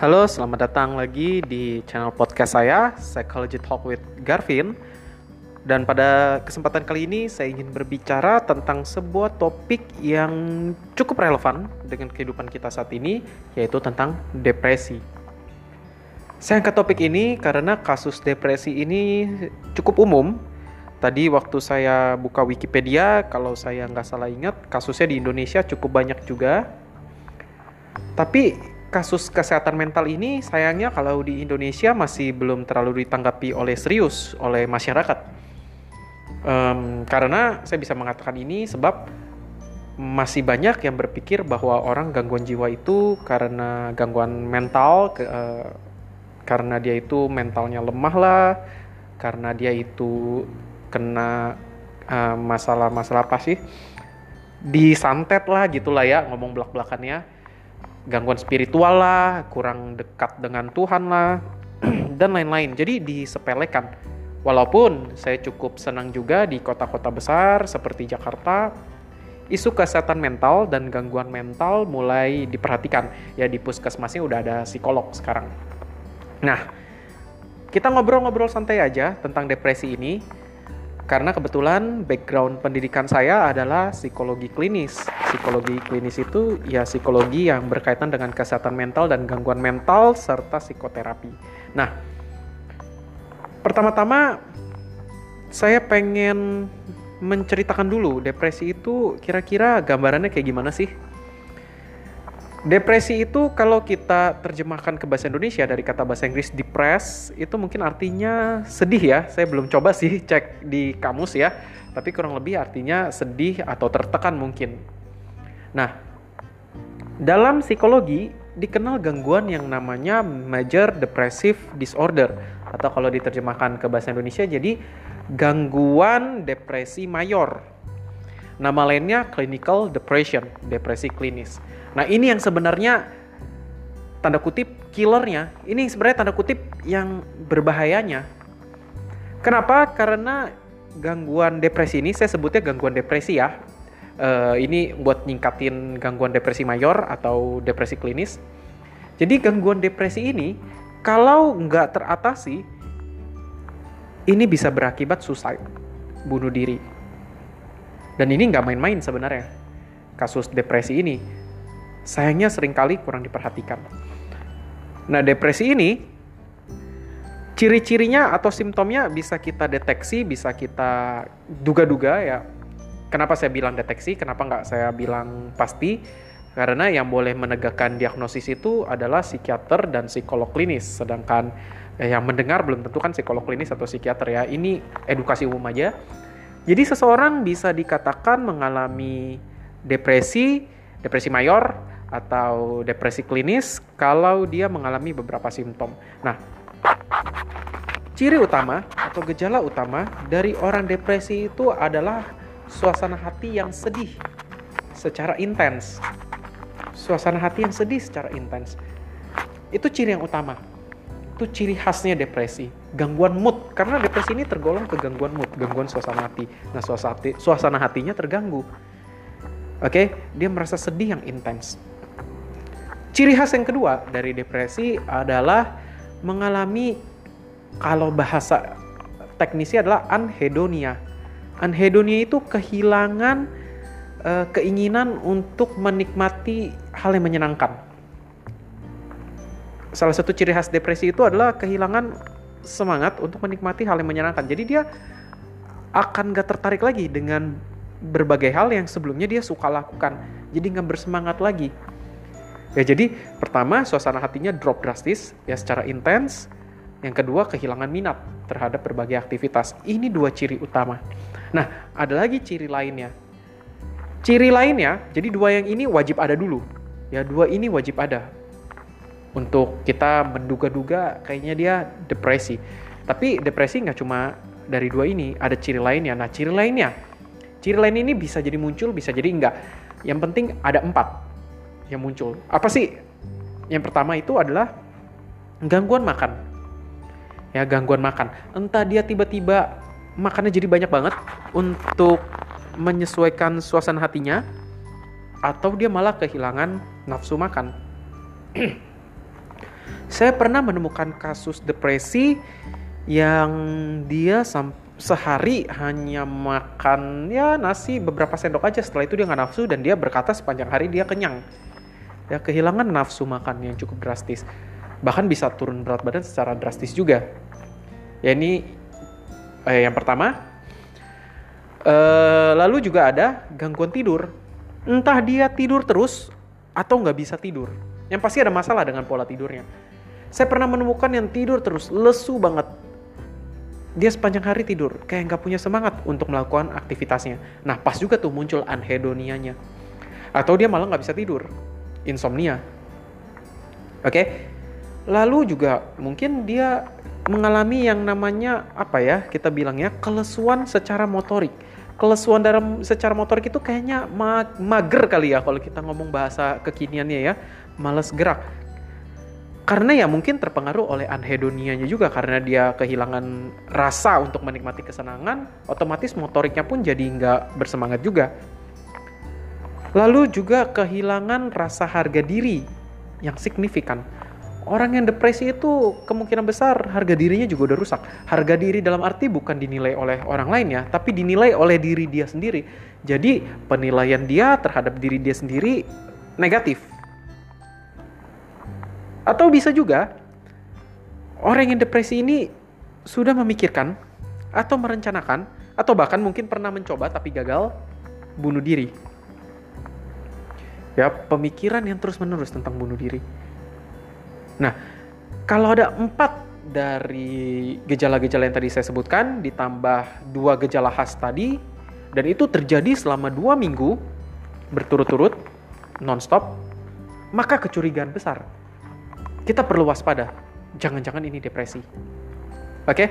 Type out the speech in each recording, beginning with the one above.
Halo, selamat datang lagi di channel podcast saya, Psychology Talk with Garvin. Dan pada kesempatan kali ini saya ingin berbicara tentang sebuah topik yang cukup relevan dengan kehidupan kita saat ini, yaitu tentang depresi. Saya angkat topik ini karena kasus depresi ini cukup umum. Tadi waktu saya buka Wikipedia, kalau saya nggak salah ingat, kasusnya di Indonesia cukup banyak juga. Tapi kasus kesehatan mental ini sayangnya kalau di Indonesia masih belum terlalu ditanggapi oleh serius oleh masyarakat. Um, karena saya bisa mengatakan ini sebab masih banyak yang berpikir bahwa orang gangguan jiwa itu karena gangguan mental, ke, uh, karena dia itu mentalnya lemah lah, karena dia itu kena uh, masalah-masalah apa sih? Disantet lah gitulah ya ngomong belak-belakannya gangguan spiritual lah, kurang dekat dengan Tuhan lah, dan lain-lain. Jadi disepelekan. Walaupun saya cukup senang juga di kota-kota besar seperti Jakarta, isu kesehatan mental dan gangguan mental mulai diperhatikan. Ya di puskesmasnya udah ada psikolog sekarang. Nah, kita ngobrol-ngobrol santai aja tentang depresi ini karena kebetulan background pendidikan saya adalah psikologi klinis. Psikologi klinis itu ya psikologi yang berkaitan dengan kesehatan mental dan gangguan mental serta psikoterapi. Nah, pertama-tama saya pengen menceritakan dulu depresi itu kira-kira gambarannya kayak gimana sih? Depresi itu kalau kita terjemahkan ke bahasa Indonesia dari kata bahasa Inggris depress itu mungkin artinya sedih ya. Saya belum coba sih cek di kamus ya, tapi kurang lebih artinya sedih atau tertekan mungkin. Nah, dalam psikologi dikenal gangguan yang namanya major depressive disorder atau kalau diterjemahkan ke bahasa Indonesia jadi gangguan depresi mayor. Nama lainnya clinical depression, depresi klinis. Nah ini yang sebenarnya tanda kutip killernya. Ini sebenarnya tanda kutip yang berbahayanya. Kenapa? Karena gangguan depresi ini saya sebutnya gangguan depresi ya. Uh, ini buat nyingkatin gangguan depresi mayor atau depresi klinis. Jadi gangguan depresi ini kalau nggak teratasi, ini bisa berakibat suicide, bunuh diri. Dan ini nggak main-main sebenarnya. Kasus depresi ini sayangnya sering kali kurang diperhatikan. Nah, depresi ini ciri-cirinya atau simptomnya bisa kita deteksi, bisa kita duga-duga ya. Kenapa saya bilang deteksi? Kenapa nggak saya bilang pasti? Karena yang boleh menegakkan diagnosis itu adalah psikiater dan psikolog klinis, sedangkan eh, yang mendengar belum tentu kan psikolog klinis atau psikiater ya. Ini edukasi umum aja. Jadi seseorang bisa dikatakan mengalami depresi, depresi mayor atau depresi klinis kalau dia mengalami beberapa simptom. Nah, ciri utama atau gejala utama dari orang depresi itu adalah suasana hati yang sedih secara intens. Suasana hati yang sedih secara intens. Itu ciri yang utama. Itu ciri khasnya depresi. Gangguan mood. Karena depresi ini tergolong ke gangguan mood, gangguan suasana hati. Nah, suasana, hati, suasana hatinya terganggu. Oke, okay? dia merasa sedih yang intens. Ciri khas yang kedua dari depresi adalah mengalami kalau bahasa teknisnya adalah anhedonia. Anhedonia itu kehilangan uh, keinginan untuk menikmati hal yang menyenangkan. Salah satu ciri khas depresi itu adalah kehilangan semangat untuk menikmati hal yang menyenangkan. Jadi dia akan gak tertarik lagi dengan berbagai hal yang sebelumnya dia suka lakukan. Jadi nggak bersemangat lagi. Ya jadi pertama suasana hatinya drop drastis ya secara intens. Yang kedua kehilangan minat terhadap berbagai aktivitas. Ini dua ciri utama. Nah ada lagi ciri lainnya. Ciri lainnya, jadi dua yang ini wajib ada dulu. Ya dua ini wajib ada. Untuk kita menduga-duga kayaknya dia depresi. Tapi depresi nggak cuma dari dua ini, ada ciri lainnya. Nah ciri lainnya Ciri lain ini bisa jadi muncul, bisa jadi enggak. Yang penting ada empat yang muncul. Apa sih? Yang pertama itu adalah gangguan makan. Ya, gangguan makan. Entah dia tiba-tiba makannya jadi banyak banget untuk menyesuaikan suasana hatinya, atau dia malah kehilangan nafsu makan. Saya pernah menemukan kasus depresi yang dia sehari hanya makan ya nasi beberapa sendok aja setelah itu dia nggak nafsu dan dia berkata sepanjang hari dia kenyang ya kehilangan nafsu makan yang cukup drastis. Bahkan bisa turun berat badan secara drastis juga. Ya ini eh, yang pertama. Eh, lalu juga ada gangguan tidur. Entah dia tidur terus atau nggak bisa tidur. Yang pasti ada masalah dengan pola tidurnya. Saya pernah menemukan yang tidur terus lesu banget. Dia sepanjang hari tidur kayak nggak punya semangat untuk melakukan aktivitasnya. Nah pas juga tuh muncul anhedonianya. Atau dia malah nggak bisa tidur insomnia. Oke? Lalu juga mungkin dia mengalami yang namanya apa ya kita bilangnya kelesuan secara motorik. Kelesuan dalam secara motorik itu kayaknya mager kali ya kalau kita ngomong bahasa kekiniannya ya. Males gerak. Karena ya mungkin terpengaruh oleh anhedonianya juga karena dia kehilangan rasa untuk menikmati kesenangan otomatis motoriknya pun jadi nggak bersemangat juga lalu juga kehilangan rasa harga diri yang signifikan. Orang yang depresi itu kemungkinan besar harga dirinya juga udah rusak. Harga diri dalam arti bukan dinilai oleh orang lain ya tapi dinilai oleh diri dia sendiri. Jadi penilaian dia terhadap diri dia sendiri negatif. Atau bisa juga orang yang depresi ini sudah memikirkan atau merencanakan atau bahkan mungkin pernah mencoba tapi gagal bunuh diri. Ya, pemikiran yang terus-menerus tentang bunuh diri. Nah, kalau ada empat dari gejala-gejala yang tadi saya sebutkan ditambah dua gejala khas tadi dan itu terjadi selama dua minggu berturut-turut nonstop maka kecurigaan besar kita perlu waspada. Jangan-jangan ini depresi. Oke? Okay?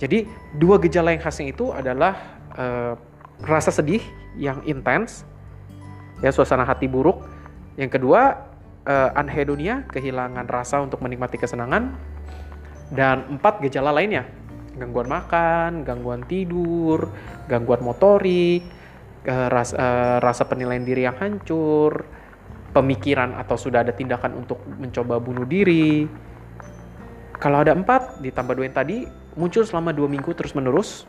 Jadi dua gejala yang khasnya itu adalah uh, rasa sedih yang intens, ya suasana hati buruk. Yang kedua uh, anhedonia, kehilangan rasa untuk menikmati kesenangan. Dan empat gejala lainnya, gangguan makan, gangguan tidur, gangguan motorik, uh, rasa, uh, rasa penilaian diri yang hancur, pemikiran atau sudah ada tindakan untuk mencoba bunuh diri. Kalau ada empat, ditambah dua yang tadi, muncul selama dua minggu terus menerus,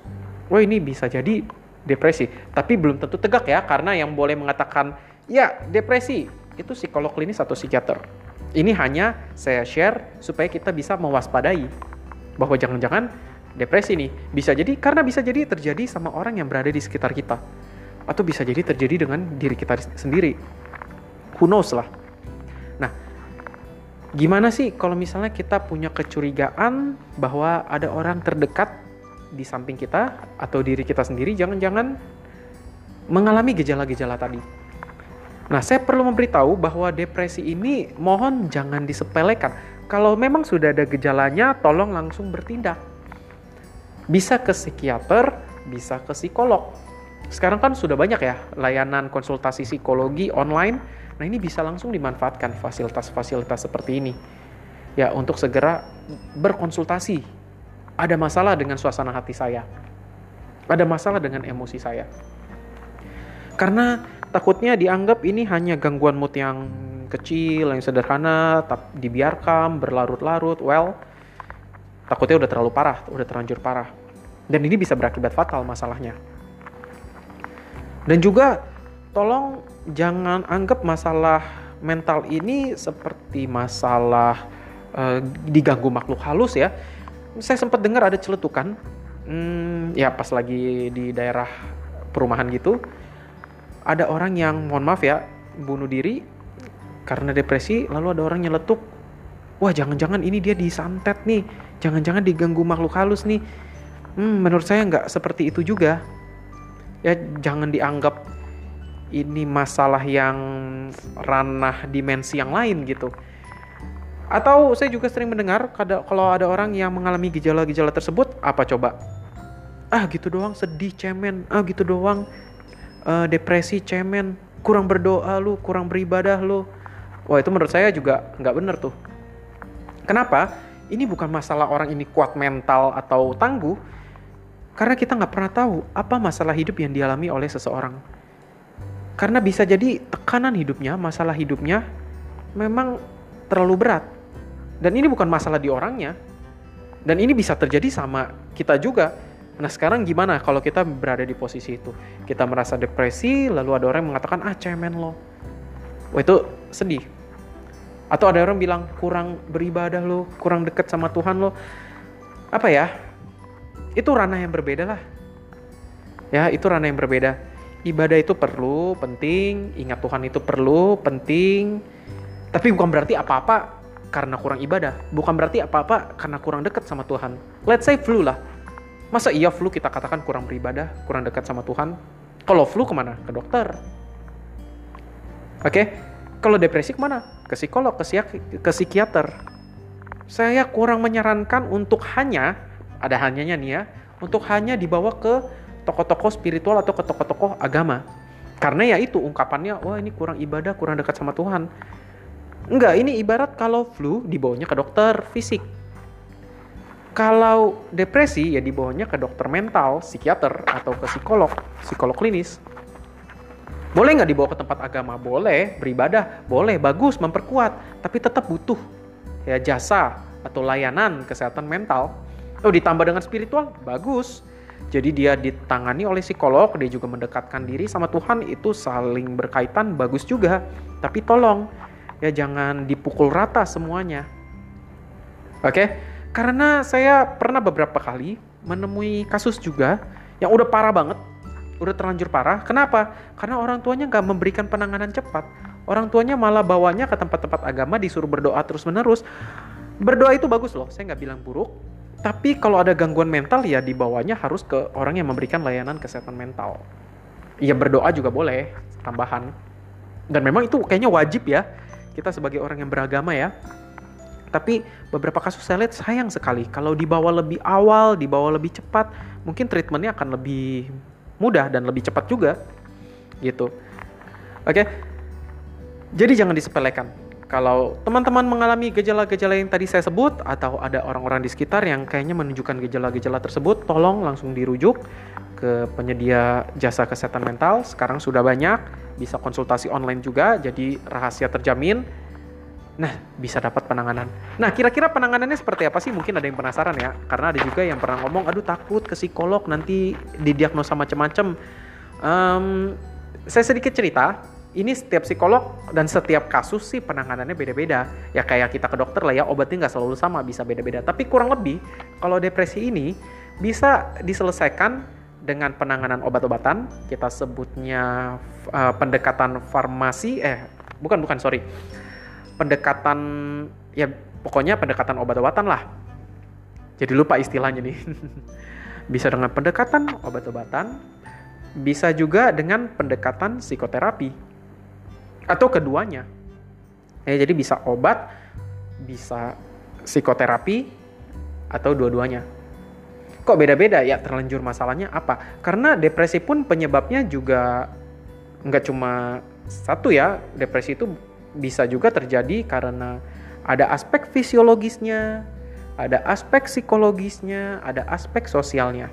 wah ini bisa jadi depresi. Tapi belum tentu tegak ya, karena yang boleh mengatakan, ya depresi, itu psikolog klinis atau psikiater. Ini hanya saya share supaya kita bisa mewaspadai bahwa jangan-jangan depresi nih bisa jadi karena bisa jadi terjadi sama orang yang berada di sekitar kita atau bisa jadi terjadi dengan diri kita sendiri who knows lah. Nah, gimana sih kalau misalnya kita punya kecurigaan bahwa ada orang terdekat di samping kita atau diri kita sendiri jangan-jangan mengalami gejala-gejala tadi. Nah, saya perlu memberitahu bahwa depresi ini mohon jangan disepelekan. Kalau memang sudah ada gejalanya, tolong langsung bertindak. Bisa ke psikiater, bisa ke psikolog. Sekarang kan sudah banyak ya layanan konsultasi psikologi online Nah ini bisa langsung dimanfaatkan fasilitas-fasilitas seperti ini. Ya untuk segera berkonsultasi. Ada masalah dengan suasana hati saya. Ada masalah dengan emosi saya. Karena takutnya dianggap ini hanya gangguan mood yang kecil, yang sederhana, tak dibiarkan berlarut-larut. Well, takutnya udah terlalu parah, udah terlanjur parah. Dan ini bisa berakibat fatal masalahnya. Dan juga tolong jangan anggap masalah mental ini seperti masalah uh, diganggu makhluk halus ya. Saya sempat dengar ada celetukan, hmm, ya pas lagi di daerah perumahan gitu, ada orang yang mohon maaf ya bunuh diri karena depresi, lalu ada orang nyeletuk, wah jangan-jangan ini dia disantet nih, jangan-jangan diganggu makhluk halus nih. Hmm, menurut saya nggak seperti itu juga. Ya jangan dianggap ini masalah yang ranah dimensi yang lain gitu. Atau saya juga sering mendengar kalau ada orang yang mengalami gejala-gejala tersebut, apa coba? Ah gitu doang sedih cemen, ah gitu doang uh, depresi cemen, kurang berdoa lu, kurang beribadah lu. Wah itu menurut saya juga nggak bener tuh. Kenapa? Ini bukan masalah orang ini kuat mental atau tangguh, karena kita nggak pernah tahu apa masalah hidup yang dialami oleh seseorang. Karena bisa jadi tekanan hidupnya, masalah hidupnya memang terlalu berat. Dan ini bukan masalah di orangnya. Dan ini bisa terjadi sama kita juga. Nah sekarang gimana kalau kita berada di posisi itu? Kita merasa depresi, lalu ada orang yang mengatakan, ah cemen lo. Wah itu sedih. Atau ada orang bilang, kurang beribadah lo, kurang deket sama Tuhan lo. Apa ya? Itu ranah yang berbeda lah. Ya, itu ranah yang berbeda. Ibadah itu perlu, penting. Ingat Tuhan itu perlu, penting. Tapi bukan berarti apa-apa karena kurang ibadah. Bukan berarti apa-apa karena kurang dekat sama Tuhan. Let's say flu lah. Masa iya flu kita katakan kurang beribadah, kurang dekat sama Tuhan? Kalau flu ke mana? Ke dokter. Oke? Okay? Kalau depresi ke mana? Ke psikolog, ke, ke psikiater. Saya kurang menyarankan untuk hanya, ada hanyanya nih ya, untuk hanya dibawa ke tokoh-tokoh spiritual atau ke tokoh-tokoh agama. Karena ya itu ungkapannya, wah ini kurang ibadah, kurang dekat sama Tuhan. Enggak, ini ibarat kalau flu dibawanya ke dokter fisik. Kalau depresi ya dibawanya ke dokter mental, psikiater atau ke psikolog, psikolog klinis. Boleh nggak dibawa ke tempat agama? Boleh, beribadah, boleh, bagus, memperkuat, tapi tetap butuh ya jasa atau layanan kesehatan mental. Oh, ditambah dengan spiritual, bagus. Jadi dia ditangani oleh psikolog, dia juga mendekatkan diri sama Tuhan, itu saling berkaitan, bagus juga. Tapi tolong, ya jangan dipukul rata semuanya. Oke, okay? karena saya pernah beberapa kali menemui kasus juga yang udah parah banget, udah terlanjur parah. Kenapa? Karena orang tuanya nggak memberikan penanganan cepat. Orang tuanya malah bawanya ke tempat-tempat agama disuruh berdoa terus-menerus. Berdoa itu bagus loh, saya nggak bilang buruk. Tapi kalau ada gangguan mental ya dibawanya harus ke orang yang memberikan layanan kesehatan mental. Ya berdoa juga boleh, tambahan. Dan memang itu kayaknya wajib ya kita sebagai orang yang beragama ya. Tapi beberapa kasus saya lihat sayang sekali kalau dibawa lebih awal, dibawa lebih cepat, mungkin treatmentnya akan lebih mudah dan lebih cepat juga, gitu. Oke, jadi jangan disepelekan. Kalau teman-teman mengalami gejala-gejala yang tadi saya sebut atau ada orang-orang di sekitar yang kayaknya menunjukkan gejala-gejala tersebut, tolong langsung dirujuk ke penyedia jasa kesehatan mental. Sekarang sudah banyak, bisa konsultasi online juga, jadi rahasia terjamin. Nah, bisa dapat penanganan. Nah, kira-kira penanganannya seperti apa sih? Mungkin ada yang penasaran ya, karena ada juga yang pernah ngomong, aduh takut ke psikolog nanti didiagnosa macam-macam. Um, saya sedikit cerita, ini setiap psikolog dan setiap kasus sih penanganannya beda-beda. Ya kayak kita ke dokter lah ya, obatnya nggak selalu sama, bisa beda-beda. Tapi kurang lebih, kalau depresi ini bisa diselesaikan dengan penanganan obat-obatan. Kita sebutnya uh, pendekatan farmasi eh bukan bukan sorry. Pendekatan ya pokoknya pendekatan obat-obatan lah. Jadi lupa istilahnya nih. Bisa dengan pendekatan obat-obatan bisa juga dengan pendekatan psikoterapi atau keduanya ya jadi bisa obat bisa psikoterapi atau dua-duanya Kok beda-beda ya terlanjur masalahnya apa? Karena depresi pun penyebabnya juga nggak cuma satu ya. Depresi itu bisa juga terjadi karena ada aspek fisiologisnya, ada aspek psikologisnya, ada aspek sosialnya.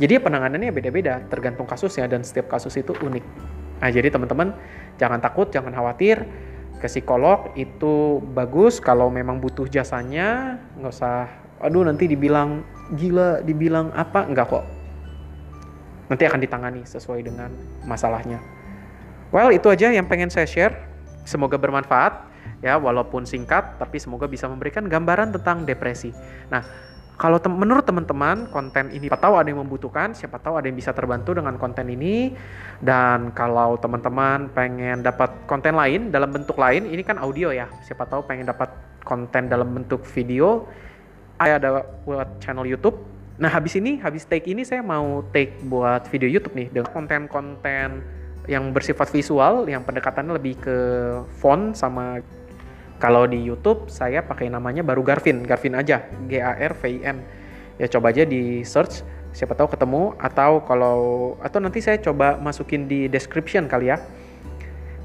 Jadi penanganannya beda-beda, tergantung kasusnya dan setiap kasus itu unik. Nah, jadi teman-teman jangan takut, jangan khawatir. Ke psikolog itu bagus kalau memang butuh jasanya, nggak usah aduh nanti dibilang gila, dibilang apa, enggak kok. Nanti akan ditangani sesuai dengan masalahnya. Well, itu aja yang pengen saya share. Semoga bermanfaat ya, walaupun singkat, tapi semoga bisa memberikan gambaran tentang depresi. Nah, kalau tem menurut teman-teman konten ini siapa tahu ada yang membutuhkan, siapa tahu ada yang bisa terbantu dengan konten ini. Dan kalau teman-teman pengen dapat konten lain dalam bentuk lain, ini kan audio ya. Siapa tahu pengen dapat konten dalam bentuk video, saya ada buat channel YouTube. Nah habis ini, habis take ini saya mau take buat video YouTube nih dengan konten-konten yang bersifat visual, yang pendekatannya lebih ke font sama kalau di YouTube saya pakai namanya baru Garvin, Garvin aja, G A R V I N. Ya coba aja di search, siapa tahu ketemu atau kalau atau nanti saya coba masukin di description kali ya.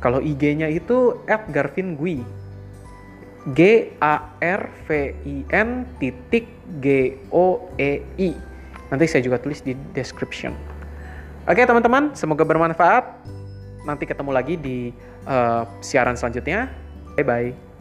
Kalau IG-nya itu @garvingui G A R V I N titik G O E I. Nanti saya juga tulis di description. Oke teman-teman, semoga bermanfaat. Nanti ketemu lagi di uh, siaran selanjutnya. Bye bye.